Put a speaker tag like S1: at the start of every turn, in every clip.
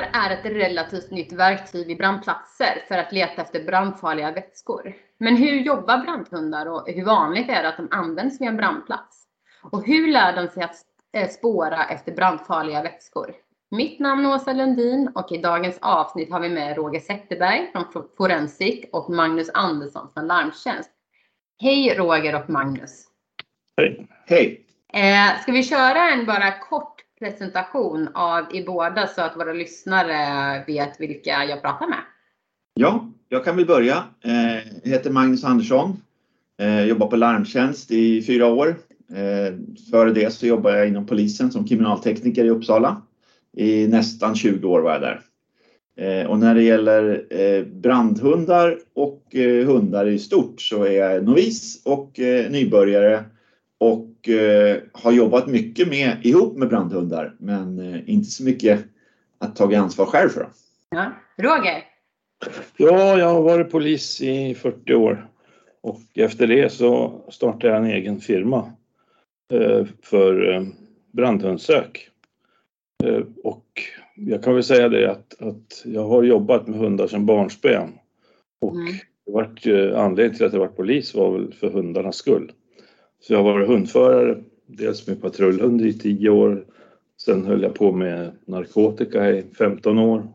S1: Brandhundar är ett relativt nytt verktyg vid brandplatser för att leta efter brandfarliga vätskor. Men hur jobbar brandhundar och hur vanligt är det att de används vid en brandplats? Och hur lär de sig att eh, spåra efter brandfarliga vätskor? Mitt namn är Åsa Lundin och i dagens avsnitt har vi med Roger Zetterberg från Forensic och Magnus Andersson från Larmtjänst. Hej Roger och Magnus!
S2: Hej!
S3: Hej!
S1: Eh, ska vi köra en bara kort presentation av i båda så att våra lyssnare vet vilka jag pratar med?
S3: Ja, jag kan väl börja. Eh, jag heter Magnus Andersson. Jag jobbar på Larmtjänst i fyra år. Eh, före det så jobbade jag inom polisen som kriminaltekniker i Uppsala. I nästan 20 år var jag där. Och när det gäller brandhundar och hundar i stort så är jag novis och nybörjare och eh, har jobbat mycket med, ihop med brandhundar men eh, inte så mycket att ta ansvar själv för.
S1: Ja. Roger?
S2: Ja, jag har varit polis i 40 år och efter det så startade jag en egen firma eh, för eh, brandhundssök. Eh, och jag kan väl säga det att, att jag har jobbat med hundar sedan barnsben och mm. det vart, anledningen till att jag var polis var väl för hundarnas skull. Så jag har varit hundförare, dels med patrullhund i 10 år. Sen höll jag på med narkotika i 15 år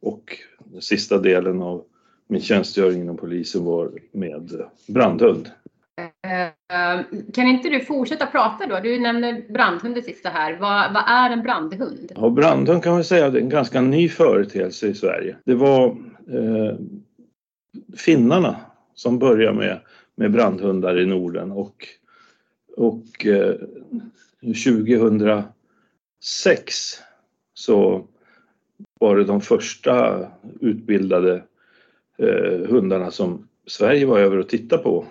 S2: och den sista delen av min tjänstgöring inom polisen var med brandhund.
S1: Eh, kan inte du fortsätta prata då? Du nämnde brandhund det sista här. Vad, vad är en brandhund?
S2: Ja, brandhund kan man säga är en ganska ny företeelse i Sverige. Det var eh, finnarna som började med, med brandhundar i Norden och och eh, 2006 så var det de första utbildade eh, hundarna som Sverige var över och tittade på.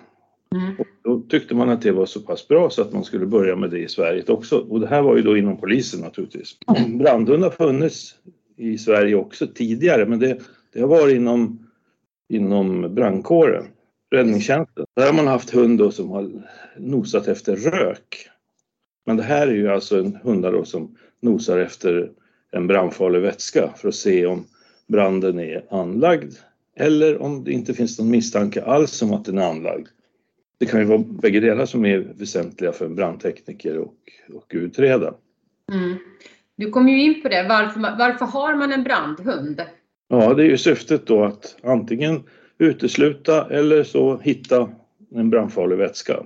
S2: Mm. Och då tyckte man att det var så pass bra så att man skulle börja med det i Sverige också. Och det här var ju då inom polisen naturligtvis. Mm. Brandhund har funnits i Sverige också tidigare men det, det har varit inom, inom brandkåren räddningstjänsten. Där har man haft hund som har nosat efter rök. Men det här är ju alltså en hundar som nosar efter en brandfarlig vätska för att se om branden är anlagd eller om det inte finns någon misstanke alls om att den är anlagd. Det kan ju vara bägge delar som är väsentliga för en brandtekniker och, och utreda.
S1: Mm. Du kom ju in på det. Varför, varför har man en brandhund?
S2: Ja, det är ju syftet då att antingen utesluta eller så hitta en brandfarlig vätska.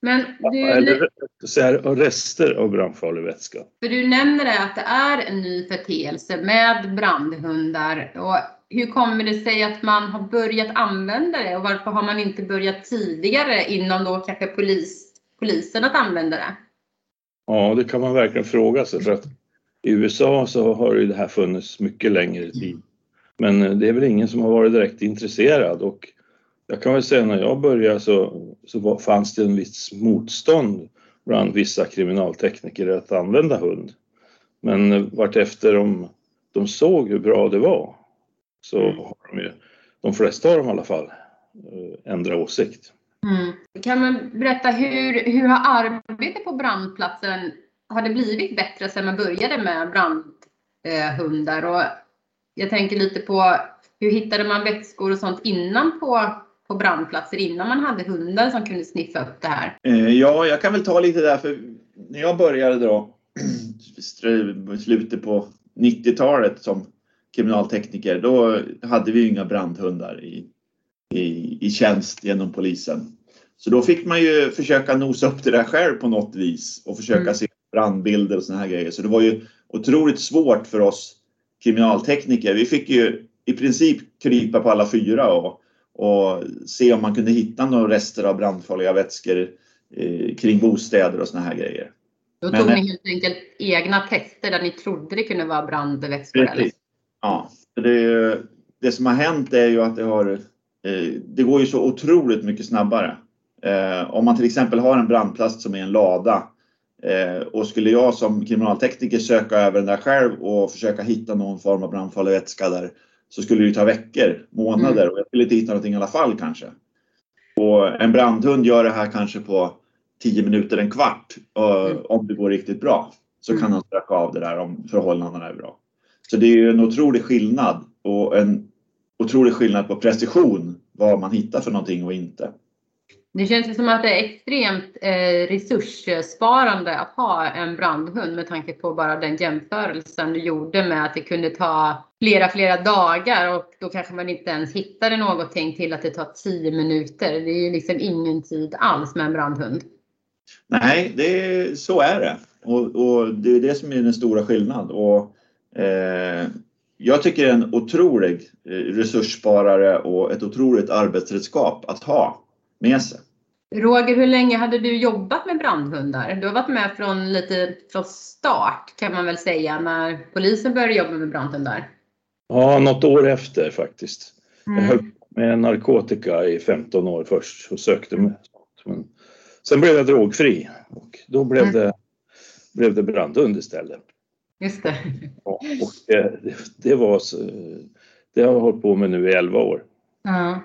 S1: Men du,
S2: eller så rester av brandfarlig vätska.
S1: För du nämner att det är en ny förteelse med brandhundar. Och hur kommer det sig att man har börjat använda det och varför har man inte börjat tidigare inom då kanske polis, polisen att använda det?
S2: Ja, det kan man verkligen fråga sig för att i USA så har ju det här funnits mycket längre tid. Men eh, det är väl ingen som har varit direkt intresserad och jag kan väl säga när jag började så, så fanns det en viss motstånd bland vissa kriminaltekniker att använda hund. Men eh, vartefter de, de såg hur bra det var så mm. har de ju, de flesta av dem i alla fall, eh, ändrat åsikt.
S1: Mm. Kan man berätta hur, hur har arbetet på brandplatsen, har det blivit bättre sedan man började med brandhundar? Och jag tänker lite på hur hittade man vätskor och sånt innan på, på brandplatser innan man hade hundar som kunde sniffa upp det här?
S3: Eh, ja, jag kan väl ta lite där för när jag började då slutet på 90-talet som kriminaltekniker, då hade vi inga brandhundar i, i, i tjänst genom polisen. Så då fick man ju försöka nosa upp det där själv på något vis och försöka mm. se brandbilder och såna här grejer. Så det var ju otroligt svårt för oss kriminaltekniker. Vi fick ju i princip krypa på alla fyra och, och se om man kunde hitta några rester av brandfarliga vätskor eh, kring bostäder och såna här grejer.
S1: Då tog Men, ni helt enkelt egna tester där ni trodde det kunde vara brandvätskor? Eller?
S3: Ja, det, det som har hänt är ju att det har eh, det går ju så otroligt mycket snabbare. Eh, om man till exempel har en brandplast som är en lada Eh, och skulle jag som kriminaltekniker söka över den där själv och försöka hitta någon form av brandfarlig vätska där så skulle det ta veckor, månader mm. och jag skulle inte hitta någonting i alla fall kanske. Och en brandhund gör det här kanske på 10 minuter, en kvart mm. om det går riktigt bra. Så kan mm. han söka av det där om förhållandena är bra. Så det är ju en otrolig skillnad och en otrolig skillnad på precision vad man hittar för någonting och inte.
S1: Det känns ju som att det är extremt eh, resurssparande att ha en brandhund med tanke på bara den jämförelsen du gjorde med att det kunde ta flera, flera dagar och då kanske man inte ens hittade någonting till att det tar tio minuter. Det är ju liksom ingen tid alls med en brandhund.
S3: Nej, det, så är det. Och, och det är det som är den stora skillnaden. Och, eh, jag tycker det är en otrolig eh, resurssparare och ett otroligt arbetsredskap att ha med sig.
S1: Roger, hur länge hade du jobbat med brandhundar? Du har varit med från lite från start kan man väl säga när polisen började jobba med brandhundar?
S2: Ja, något år efter faktiskt. Mm. Jag höll med narkotika i 15 år först och sökte med Men sen blev jag drogfri och då blev, mm. det, blev det brandhund istället.
S1: Just det.
S2: Ja, och eh, det, det var så, det har jag hållit på med nu i 11 år.
S1: Ja.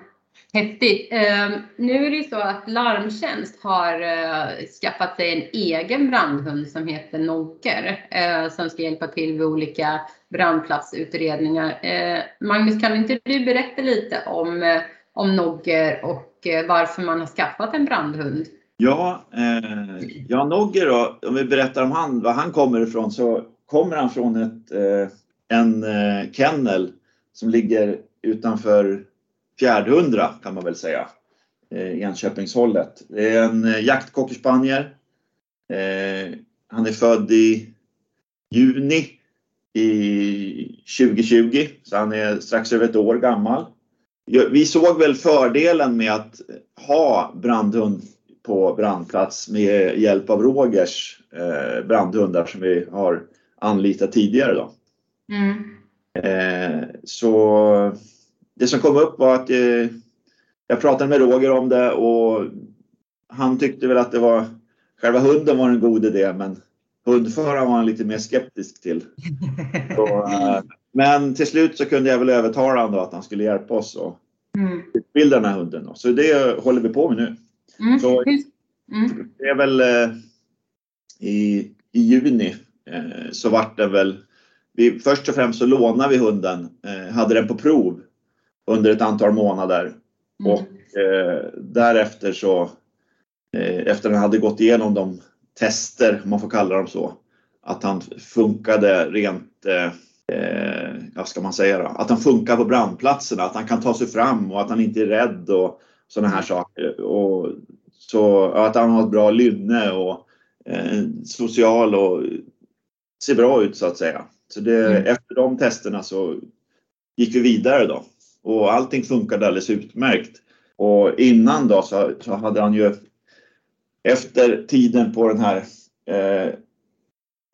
S1: Häftigt. Eh, nu är det ju så att Larmtjänst har eh, skaffat sig en egen brandhund som heter Nogger eh, som ska hjälpa till vid olika brandplatsutredningar. Eh, Magnus, kan inte du berätta lite om, eh, om Nogger och eh, varför man har skaffat en brandhund?
S3: Ja, eh, ja Nogger då, om vi berättar om han, var han kommer ifrån så kommer han från ett, eh, en eh, kennel som ligger utanför Fjärdhundra kan man väl säga. Eh, Enköpingshållet. Det är en eh. Eh, han är född i juni i 2020 så han är strax över ett år gammal. Vi såg väl fördelen med att ha brandhund på brandplats med hjälp av Rogers eh, brandhundar som vi har anlitat tidigare. Då. Mm. Eh, så det som kom upp var att eh, jag pratade med Roger om det och han tyckte väl att det var själva hunden var en god idé men hundföraren var han lite mer skeptisk till. Så, eh, men till slut så kunde jag väl övertala honom att han skulle hjälpa oss och mm. utbilda den här hunden. Då. Så det håller vi på med nu. Mm. Så, mm. Det är väl eh, i, i juni så vart det väl vi, först och främst så lånade vi hunden, hade den på prov under ett antal månader. Mm. Och eh, därefter så, eh, efter han hade gått igenom de tester, om man får kalla dem så, att han funkade rent, eh, eh vad ska man säga då? Att han funkar på brandplatserna, att han kan ta sig fram och att han inte är rädd och sådana här saker. Och så att han har ett bra lynne och eh, social och ser bra ut så att säga. Så det, mm. efter de testerna så gick vi vidare då och allting funkade alldeles utmärkt. Och innan då så, så hade han ju efter tiden på den här eh,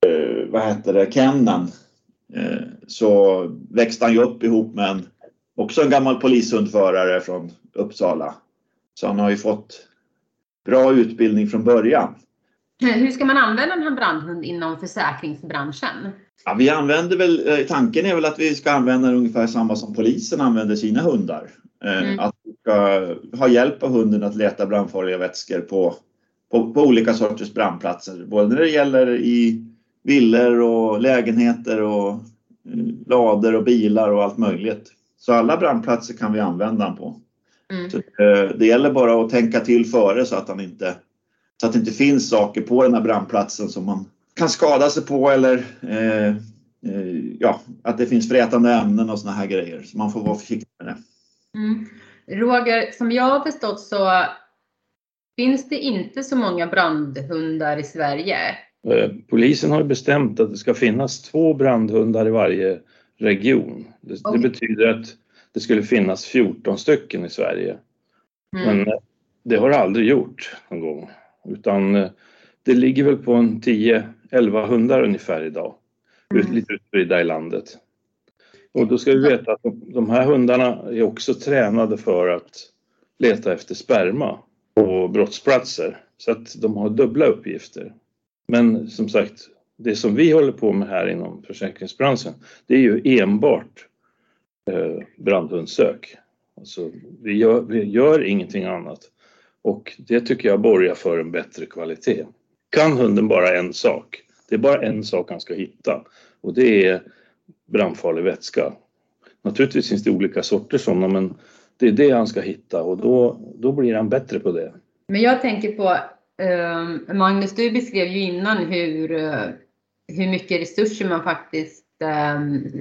S3: eh, vad heter det, kenneln, eh, så växte han ju upp ihop med en också en gammal polishundförare från Uppsala. Så han har ju fått bra utbildning från början.
S1: Hur ska man använda en brandhund inom försäkringsbranschen?
S3: Ja, vi använder väl, eh, tanken är väl att vi ska använda ungefär samma som polisen använder sina hundar. Eh, mm. Att vi ska ha hjälp av hunden att leta brandfarliga vätskor på, på, på olika sorters brandplatser. Både när det gäller i villor och lägenheter och eh, lader och bilar och allt möjligt. Så alla brandplatser kan vi använda den på. Mm. Så, det gäller bara att tänka till före så att, han inte, så att det inte finns saker på den här brandplatsen som man kan skada sig på eller eh, eh, ja, att det finns frätande ämnen och såna här grejer. Så man får vara försiktig med det.
S1: Mm. Roger, som jag har förstått så finns det inte så många brandhundar i Sverige.
S2: Eh, polisen har bestämt att det ska finnas två brandhundar i varje region. Det, okay. det betyder att det skulle finnas 14 stycken i Sverige. Mm. Men eh, det har det aldrig gjort någon gång. Utan det ligger väl på en 10 11 hundar ungefär idag. Mm. Lite utspridda i landet. Och då ska vi veta att de här hundarna är också tränade för att leta efter sperma på brottsplatser. Så att de har dubbla uppgifter. Men som sagt, det som vi håller på med här inom försäkringsbranschen, det är ju enbart eh, brandhundssök. Alltså, vi, gör, vi gör ingenting annat. Och det tycker jag borgar för en bättre kvalitet kan hunden bara en sak. Det är bara en sak han ska hitta och det är brandfarlig vätska. Naturligtvis finns det olika sorter sådana men det är det han ska hitta och då, då blir han bättre på det.
S1: Men jag tänker på eh, Magnus, du beskrev ju innan hur, eh, hur mycket resurser man faktiskt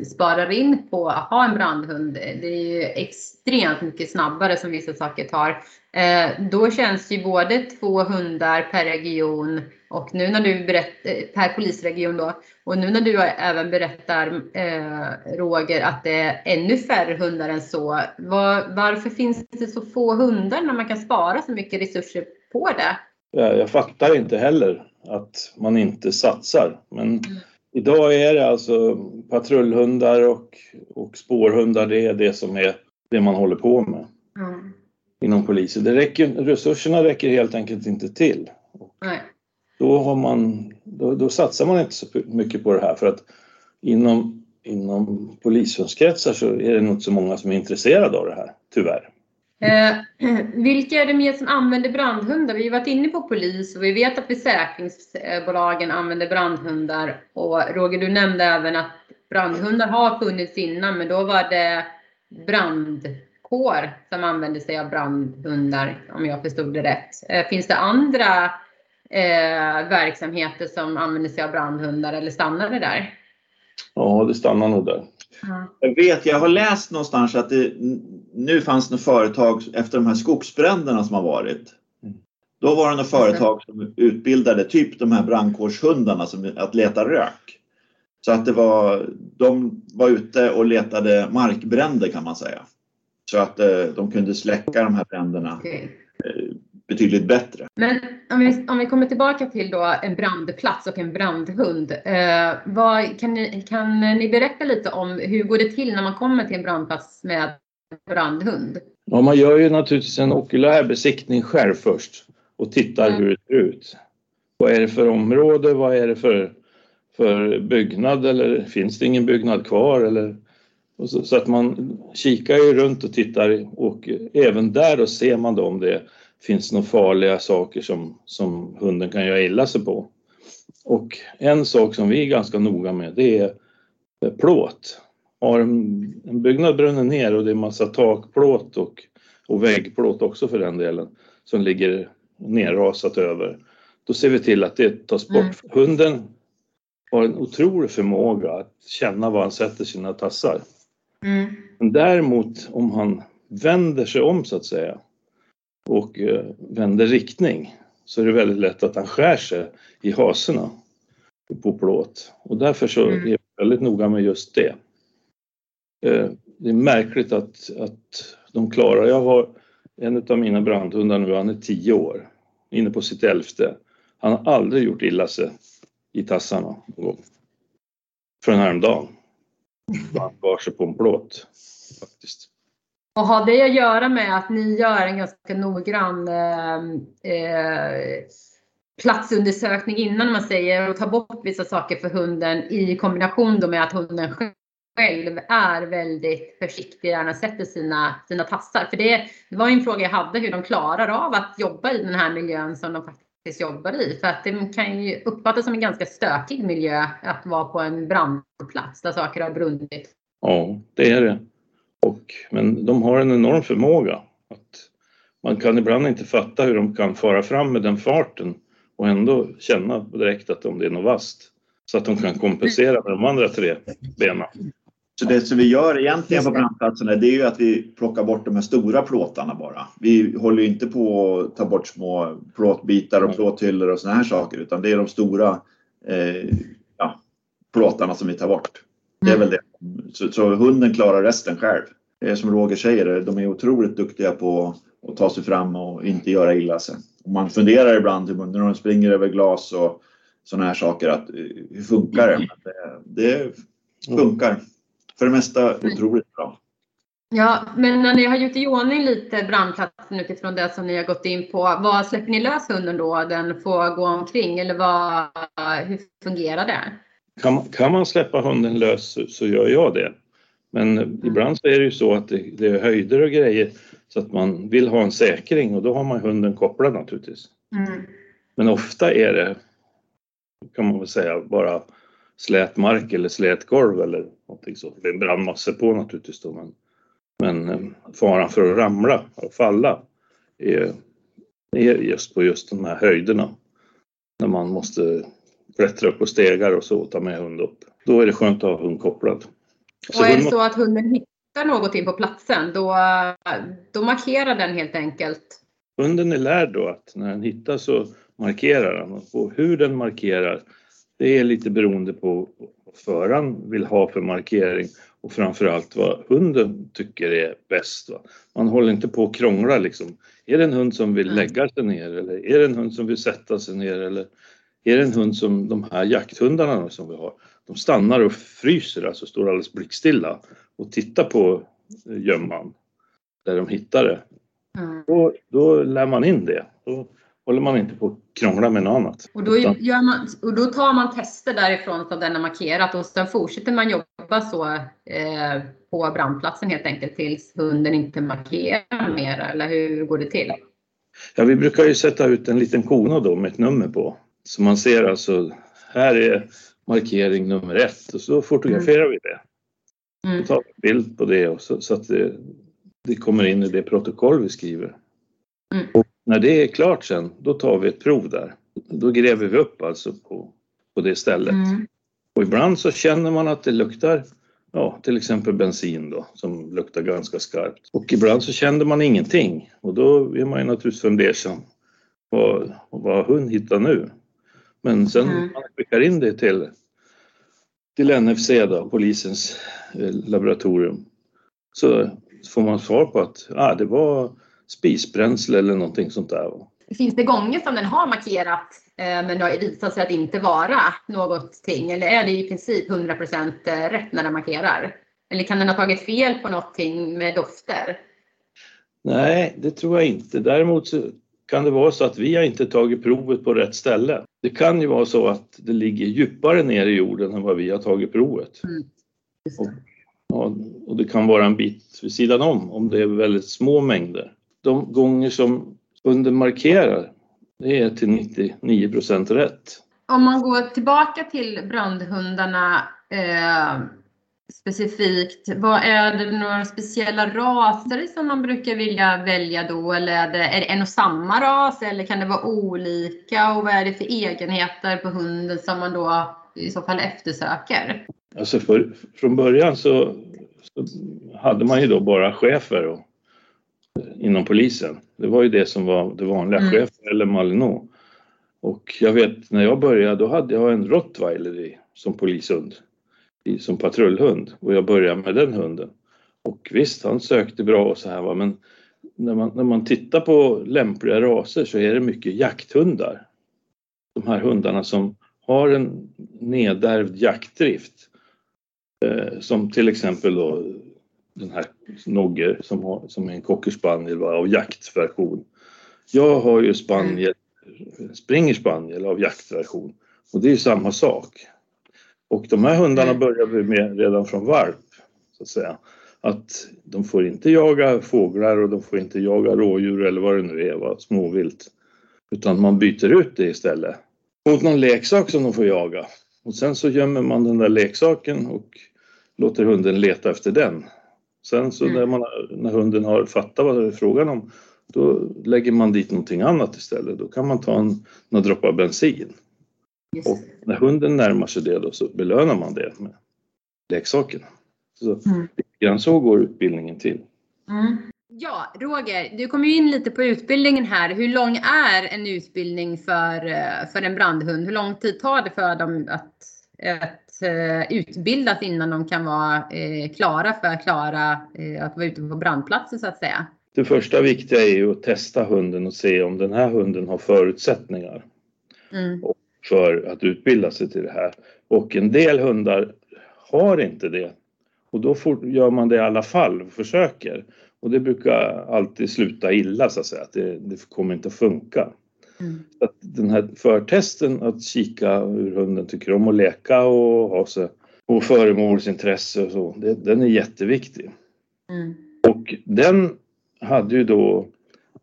S1: sparar in på att ha en brandhund. Det är ju extremt mycket snabbare som vissa saker tar. Eh, då känns ju både två hundar per region och nu när du berättar, per polisregion då, och nu när du även berättar eh, Roger att det är ännu färre hundar än så. Var, varför finns det så få hundar när man kan spara så mycket resurser på det?
S2: Jag fattar inte heller att man inte satsar. Men mm. Idag är det alltså patrullhundar och, och spårhundar, det är det som är det man håller på med mm. inom polisen. Det räcker, resurserna räcker helt enkelt inte till. Nej då, har man, då, då, satsar man inte så mycket på det här för att inom, inom polishundskretsar så är det nog inte så många som är intresserade av det här, tyvärr.
S1: Eh, vilka är det mer som använder brandhundar? Vi har varit inne på polis och vi vet att försäkringsbolagen använder brandhundar. Och Roger, du nämnde även att brandhundar har funnits innan, men då var det brandkår som använde sig av brandhundar, om jag förstod det rätt. Eh, finns det andra eh, verksamheter som använder sig av brandhundar eller stannar det där?
S2: Ja, det stannar nog där.
S3: Jag vet, jag har läst någonstans att det nu fanns något företag efter de här skogsbränderna som har varit. Då var det något företag som utbildade typ de här brandkårshundarna som att leta rök. Så att det var, de var ute och letade markbränder kan man säga. Så att eh, de kunde släcka de här bränderna. Okay betydligt bättre.
S1: Men om vi, om vi kommer tillbaka till då en brandplats och en brandhund. Eh, vad, kan, ni, kan ni berätta lite om hur går det till när man kommer till en brandplats med brandhund?
S2: Ja, man gör ju naturligtvis en okulär besiktning själv först och tittar mm. hur det ser ut. Vad är det för område? Vad är det för, för byggnad eller finns det ingen byggnad kvar? Eller, så, så, att man kikar ju runt och tittar och även där då ser man då om det finns några farliga saker som, som hunden kan göra illa sig på. Och en sak som vi är ganska noga med det är plåt. Har en, en byggnad brunner ner och det är massa takplåt och, och väggplåt också för den delen som ligger nerrasat över. Då ser vi till att det tas bort. Mm. Hunden har en otrolig förmåga att känna var han sätter sina tassar. Mm. Men däremot om han vänder sig om så att säga och eh, vänder riktning så är det väldigt lätt att han skär sig i haserna på plåt. Och därför så mm. är jag väldigt noga med just det. Eh, det är märkligt att, att de klarar, jag har en av mina brandhundar nu, han är tio år, inne på sitt elfte. Han har aldrig gjort illa sig i tassarna någon gång. Förrän häromdagen. Han bar sig på en plåt faktiskt.
S1: Och har det att göra med att ni gör en ganska noggrann eh, eh, platsundersökning innan man säger och tar bort vissa saker för hunden i kombination med att hunden själv är väldigt försiktig när den sätter sina, sina tassar. För det, det var en fråga jag hade hur de klarar av att jobba i den här miljön som de faktiskt jobbar i. För att det kan ju uppfattas som en ganska stökig miljö att vara på en brandplats där saker har brunnit.
S2: Ja, det är det. Och, men de har en enorm förmåga. Att man kan ibland inte fatta hur de kan fara fram med den farten och ändå känna direkt att om det är något vasst. Så att de kan kompensera med de andra tre benen.
S3: Så det som vi gör egentligen på brandplatserna det är ju att vi plockar bort de här stora plåtarna bara. Vi håller inte på att ta bort små plåtbitar och plåthyllor och sådana här saker utan det är de stora eh, ja, plåtarna som vi tar bort. Det är väl det. Så, så, hunden klarar resten själv. Det är som Roger säger, de är otroligt duktiga på att ta sig fram och inte göra illa sig. Och man funderar ibland när de springer över glas och sådana här saker att hur funkar det? det? Det funkar. För det mesta otroligt bra.
S1: Ja, men när ni har gjort i ordning lite brandplatsen utifrån det som ni har gått in på, vad släpper ni lös hunden då? Den får gå omkring eller vad, hur fungerar det?
S2: Kan, kan man släppa hunden lös så, så gör jag det. Men ibland så är det ju så att det, det, är höjder och grejer så att man vill ha en säkring och då har man hunden kopplad naturligtvis. Mm. Men ofta är det, kan man väl säga, bara slät mark eller slät golv eller någonting så. Det brann massor på naturligtvis då men, men eh, faran för att ramla och falla är, är just på just de här höjderna. När man måste klättra upp på stegar och så ta med hund upp. Då är det skönt att ha hund kopplad.
S1: Så och är det så att hunden hittar någonting på platsen då, då markerar den helt enkelt?
S2: Hunden är lärd då att när den hittar så markerar den och hur den markerar det är lite beroende på vad föraren vill ha för markering och framförallt vad hunden tycker är bäst. Va? Man håller inte på att krångla liksom. Är det en hund som vill lägga sig ner eller är det en hund som vill sätta sig ner eller är det en hund som de här jakthundarna som vi har, de stannar och fryser, alltså står alldeles blickstilla och tittar på gömman där de hittar det. Mm. Då, då lär man in det. Då håller man inte på att krångla med något annat.
S1: Och då, gör man, och då tar man tester därifrån som den har markerat och sen fortsätter man jobba så eh, på brandplatsen helt enkelt tills hunden inte markerar mer eller hur går det till?
S2: Ja, vi brukar ju sätta ut en liten kona då med ett nummer på. Så man ser alltså, här är markering nummer ett och så fotograferar mm. vi det. Mm. Och tar en bild på det och så, så att det, det, kommer in i det protokoll vi skriver. Mm. Och när det är klart sen, då tar vi ett prov där. Då gräver vi upp alltså på, på det stället. Mm. Och ibland så känner man att det luktar, ja till exempel bensin då, som luktar ganska skarpt. Och ibland så kände man ingenting och då är man ju naturligtvis fundersam. Vad, vad har hon hittat nu? Men sen mm. man skickar in det till, till NFC då, polisens eh, laboratorium, så får man svar på att ah, det var spisbränsle eller någonting sånt där.
S1: Finns det gånger som den har markerat eh, men det har visat sig att inte vara någonting? Eller är det i princip 100 eh, rätt när den markerar? Eller kan den ha tagit fel på någonting med dofter?
S2: Nej, det tror jag inte. Däremot så kan det vara så att vi har inte tagit provet på rätt ställe. Det kan ju vara så att det ligger djupare ner i jorden än vad vi har tagit provet. Mm. Och, och det kan vara en bit vid sidan om, om det är väldigt små mängder de gånger som hunden markerar, det är till 99 procent rätt.
S1: Om man går tillbaka till brandhundarna eh, specifikt, vad är det några speciella raser som man brukar vilja välja då? Eller är det, är det en och samma ras eller kan det vara olika? Och vad är det för egenheter på hunden som man då i så fall eftersöker?
S2: Alltså för, från början så, så hade man ju då bara chefer och inom polisen. Det var ju det som var det vanliga, mm. chef eller Malinois. Och jag vet när jag började då hade jag en rottweiler i, som polishund, som patrullhund och jag började med den hunden. Och visst, han sökte bra och så här va, men när man, när man tittar på lämpliga raser så är det mycket jakthundar. De här hundarna som har en nedärvd jaktdrift. Eh, som till exempel då den här Nogger som, har, som är en cockerspaniel av jaktversion. Jag har ju spaniel, springer spaniel av jaktversion och det är samma sak. Och de här hundarna mm. börjar vi med redan från valp så att säga. Att de får inte jaga fåglar och de får inte jaga rådjur eller vad det nu är, va? småvilt. Utan man byter ut det istället mot någon leksak som de får jaga. Och sen så gömmer man den där leksaken och låter hunden leta efter den. Sen så mm. när, man, när hunden har fattat vad det är frågan om, då lägger man dit någonting annat istället. Då kan man ta en, några droppar bensin. Och när hunden närmar sig det då så belönar man det med leksaken. Så mm. grann så går utbildningen till.
S1: Mm. Ja, Roger, du kom ju in lite på utbildningen här. Hur lång är en utbildning för, eh, för en brandhund? Hur lång tid tar det för dem att, att Eh, utbildas innan de kan vara eh, klara för att klara att vara ute på brandplatser så att säga?
S2: Det första viktiga är ju att testa hunden och se om den här hunden har förutsättningar mm. För att utbilda sig till det här. Och en del hundar har inte det och då får, gör man det i alla fall och försöker. Och det brukar alltid sluta illa så att säga, att det, det kommer inte att funka. Mm. Att den här förtesten, att kika hur hunden tycker om att leka och ha sig och föremålsintresse och så, det, den är jätteviktig. Mm. Och den hade ju då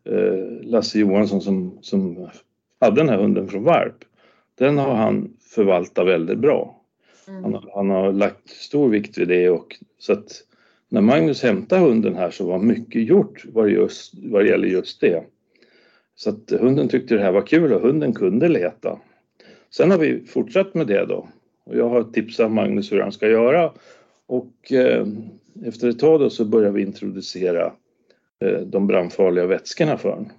S2: eh, Lasse Johansson som, som hade den här hunden från valp. Den har han förvaltat väldigt bra. Mm. Han, han, har lagt stor vikt vid det och så att när Magnus hämtade hunden här så var mycket gjort vad, just, vad det gäller just det. Så att hunden tyckte det här var kul och hunden kunde leta. Sen har vi fortsatt med det då och jag har tipsat Magnus hur han ska göra och eh, efter ett tag då så börjar vi introducera eh, de brandfarliga vätskorna för honom.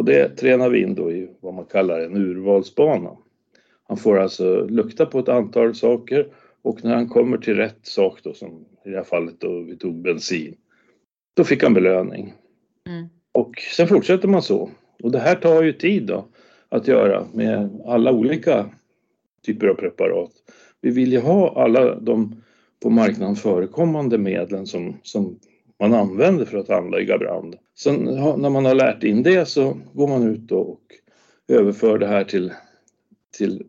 S2: Och det tränar vi in då i vad man kallar en urvalsbana. Han får alltså lukta på ett antal saker och när han kommer till rätt sak då, som i det här fallet då vi tog bensin, då fick han belöning. Mm. Och sen fortsätter man så. Och det här tar ju tid då att göra med alla olika typer av preparat. Vi vill ju ha alla de på marknaden förekommande medlen som, som man använder för att anlägga brand. Sen när man har lärt in det så går man ut och överför det här till, till,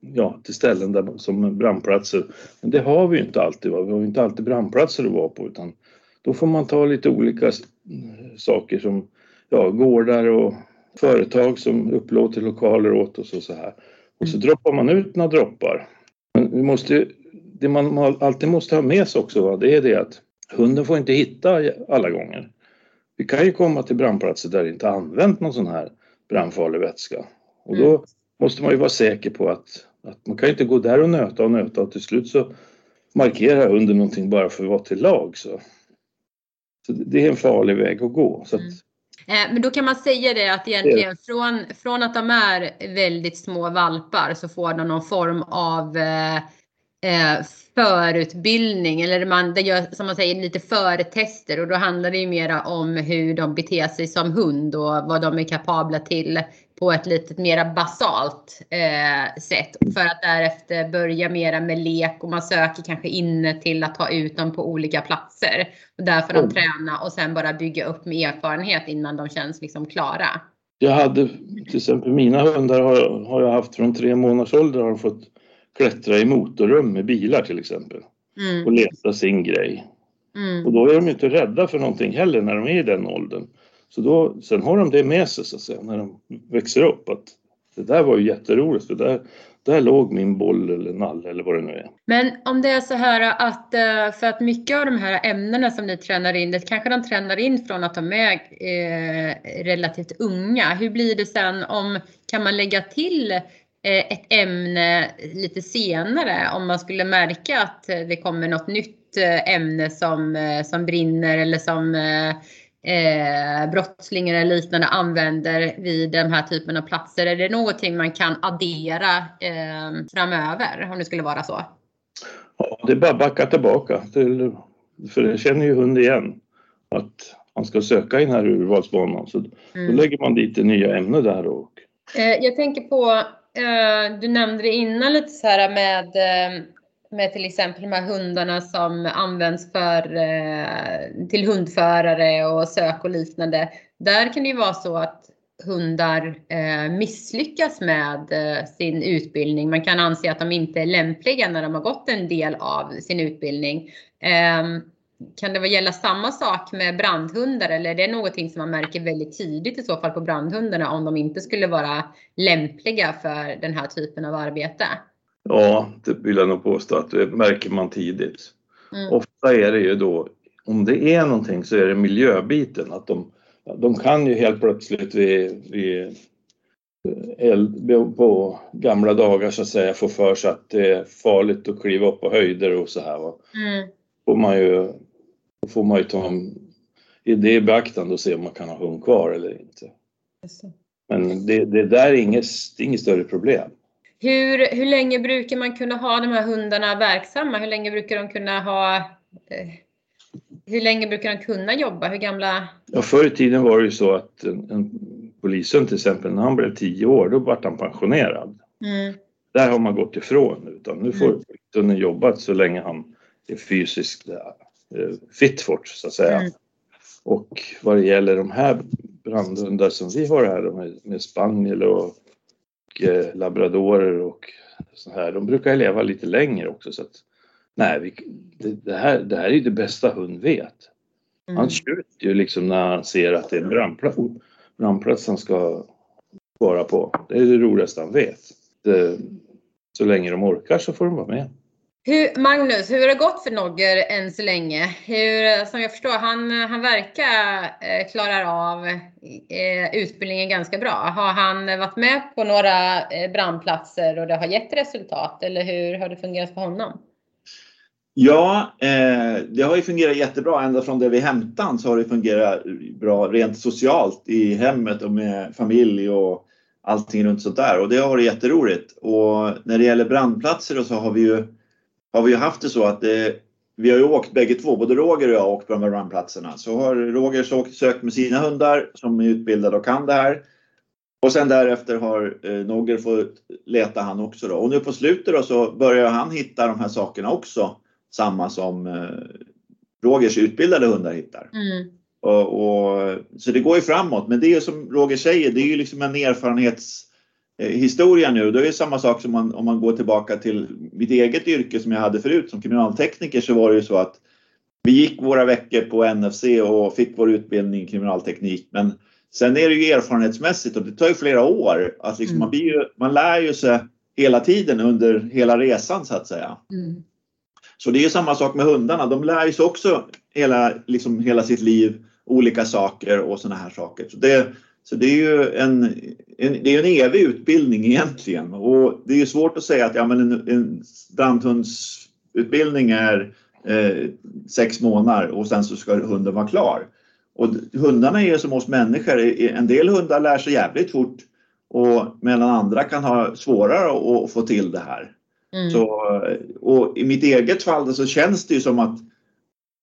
S2: ja, till ställen där, som brandplatser. Men det har vi ju inte alltid. Va? Vi har ju inte alltid brandplatser att vara på utan då får man ta lite olika saker som ja, gårdar och företag som upplåter lokaler åt oss och så här. Och så droppar man ut några droppar. Men vi måste, det man alltid måste ha med sig också, va, det är det att hunden får inte hitta alla gånger. Vi kan ju komma till brandplatser där det inte använt någon sån här brandfarlig vätska. Och då mm. måste man ju vara säker på att, att man kan inte gå där och nöta och nöta och till slut så markerar hunden någonting bara för att vara till lag. Så, så det är en farlig väg att gå. Så att, mm.
S1: Eh, men då kan man säga det att egentligen från, från att de är väldigt små valpar så får de någon form av eh, förutbildning eller man, det gör som man säger lite förtester och då handlar det ju mera om hur de beter sig som hund och vad de är kapabla till på ett lite mera basalt eh, sätt för att därefter börja mera med lek och man söker kanske in till att ta ut dem på olika platser. Och där får de mm. träna och sen bara bygga upp med erfarenhet innan de känns liksom klara.
S2: Jag hade till exempel mina hundar har, har jag haft från tre månaders ålder har fått klättra i motorrum med bilar till exempel mm. och leta sin grej. Mm. Och då är de inte rädda för någonting heller när de är i den åldern. Så då, sen har de det med sig så att säga när de växer upp att det där var ju jätteroligt för där, där låg min boll eller nalle eller vad det nu är.
S1: Men om det är så här att eh, för att mycket av de här ämnena som ni tränar in, det kanske de tränar in från att de är eh, relativt unga. Hur blir det sen om, kan man lägga till ett ämne lite senare om man skulle märka att det kommer något nytt eh, ämne som, som brinner eller som eh, brottslingar eller liknande använder vid den här typen av platser? Är det någonting man kan addera eh, framöver om det skulle vara så?
S2: Ja, det är bara att backa tillbaka. Till, för det känner ju hund igen. Att man ska söka i den här urvalsbanan. Så mm. Då lägger man dit det nya ämne där. Och...
S1: Eh, jag tänker på, eh, Eh, du nämnde det innan lite så här med eh, med till exempel de här hundarna som används för, eh, till hundförare och sök och liknande. Där kan det ju vara så att hundar misslyckas med sin utbildning. Man kan anse att de inte är lämpliga när de har gått en del av sin utbildning. Ehm, kan det gälla samma sak med brandhundar eller är det någonting som man märker väldigt tidigt i så fall på brandhundarna om de inte skulle vara lämpliga för den här typen av arbete?
S2: Ja, det vill jag nog påstå att det märker man tidigt. Mm. Ofta är det ju då, om det är någonting så är det miljöbiten. Att de, de kan ju helt plötsligt vid, vid eld, på gamla dagar så att säga få för sig att det är farligt att kliva upp på höjder och så här. Mm. Får man ju, får man ju ta det i beaktande och se om man kan ha hund kvar eller inte. Men det, det där är inget, inget större problem.
S1: Hur, hur länge brukar man kunna ha de här hundarna verksamma? Hur länge brukar de kunna ha eh, hur länge brukar de kunna jobba? Hur gamla?
S2: Ja, förr i tiden var det ju så att en, en polisen till exempel, när han blev tio år, då vart han pensionerad. Mm. Där har man gått ifrån utan nu får mm. jobba så länge han är fysiskt eh, fit for så att säga. Mm. Och vad det gäller de här brandhundar som vi har här med, spaniel och Eh, labradorer och så här, de brukar leva lite längre också. Så att, nej, vi, det, det, här, det här är ju det bästa hund vet. Mm. Han tjuter ju liksom när han ser att det är en brandplats, brandplats han ska vara på. Det är det roligaste han vet. Det, Så länge de orkar så får de vara med.
S1: Hur, Magnus, hur har det gått för Nogger än så länge? Hur, som jag förstår, han, han verkar eh, klara av eh, utbildningen ganska bra. Har han varit med på några eh, brandplatser och det har gett resultat? Eller hur har det fungerat för honom?
S3: Ja, eh, det har ju fungerat jättebra. Ända från det vi hämtade så har det fungerat bra rent socialt i hemmet och med familj och allting runt sånt där. Och det har varit jätteroligt. Och när det gäller brandplatser så har vi ju har vi haft det så att det, vi har ju åkt bägge två, både Roger och jag har åkt på de här runplatserna. Så har Roger sökt med sina hundar som är utbildade och kan det här. Och sen därefter har eh, Nogger fått leta han också då. Och nu på slutet då så börjar han hitta de här sakerna också. Samma som eh, Rogers utbildade hundar hittar. Mm. Och, och, så det går ju framåt. Men det är som Roger säger, det är ju liksom en erfarenhets Eh, historia nu, då är det samma sak som man, om man går tillbaka till mitt eget yrke som jag hade förut som kriminaltekniker så var det ju så att vi gick våra veckor på NFC och fick vår utbildning i kriminalteknik. Men sen är det ju erfarenhetsmässigt och det tar ju flera år. Att liksom mm. man, blir ju, man lär ju sig hela tiden under hela resan så att säga. Mm. Så det är ju samma sak med hundarna. De lär ju sig också hela, liksom hela sitt liv olika saker och sådana här saker. Så det, så det är ju en, en, det är en evig utbildning egentligen och det är ju svårt att säga att ja, men en, en brandhundsutbildning är eh, sex månader och sen så ska hunden vara klar. Och hundarna är som oss människor, en del hundar lär sig jävligt fort och medan andra kan ha svårare att få till det här. Mm. Så, och I mitt eget fall så känns det ju som att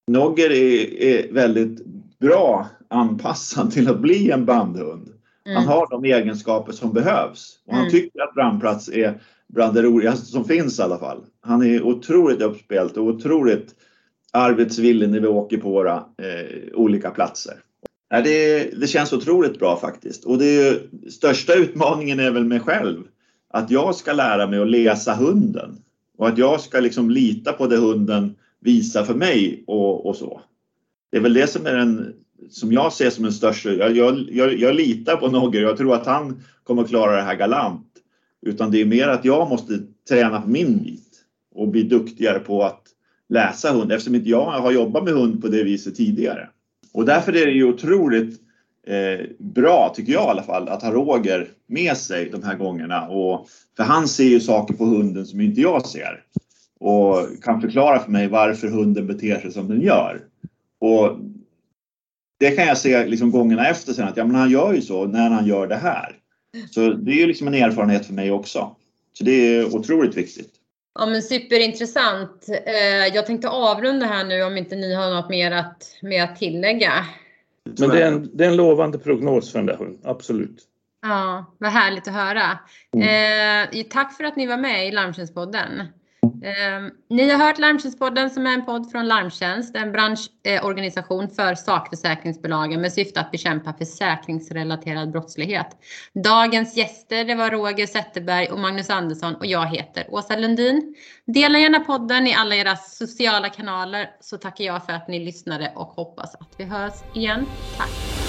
S3: Nogger är, är väldigt bra anpassad till att bli en bandhund. Mm. Han har de egenskaper som behövs och han mm. tycker att brandplats är bland det roligaste som finns i alla fall. Han är otroligt uppspelt och otroligt arbetsvillig när vi åker på våra eh, olika platser. det, det känns otroligt bra faktiskt. Och det är, största utmaningen är väl mig själv. Att jag ska lära mig att läsa hunden. Och att jag ska liksom lita på det hunden visar för mig och, och så. Det är väl det som är den som jag ser som den största. Jag, jag, jag, litar på Nogger. Jag tror att han kommer klara det här galant. Utan det är mer att jag måste träna på min bit och bli duktigare på att läsa hund eftersom inte jag har jobbat med hund på det viset tidigare. Och därför är det ju otroligt eh, bra, tycker jag i alla fall, att ha Roger med sig de här gångerna. Och, för han ser ju saker på hunden som inte jag ser och kan förklara för mig varför hunden beter sig som den gör. Och det kan jag se liksom gångerna efter sen att ja, men han gör ju så när han gör det här. Så det är ju liksom en erfarenhet för mig också. Så det är otroligt viktigt.
S1: Ja men superintressant. Eh, jag tänkte avrunda här nu om inte ni har något mer att, mer att tillägga.
S2: Men det är, en, det är en lovande prognos för den där hunden, absolut.
S1: Ja, vad härligt att höra. Mm. Eh, tack för att ni var med i Larmtjänstpodden. Eh, ni har hört Larmtjänstpodden som är en podd från Larmtjänst, en branschorganisation eh, för sakförsäkringsbolagen med syfte att bekämpa försäkringsrelaterad brottslighet. Dagens gäster det var Roger Zetterberg och Magnus Andersson och jag heter Åsa Lundin. Dela gärna podden i alla era sociala kanaler så tackar jag för att ni lyssnade och hoppas att vi hörs igen. Tack!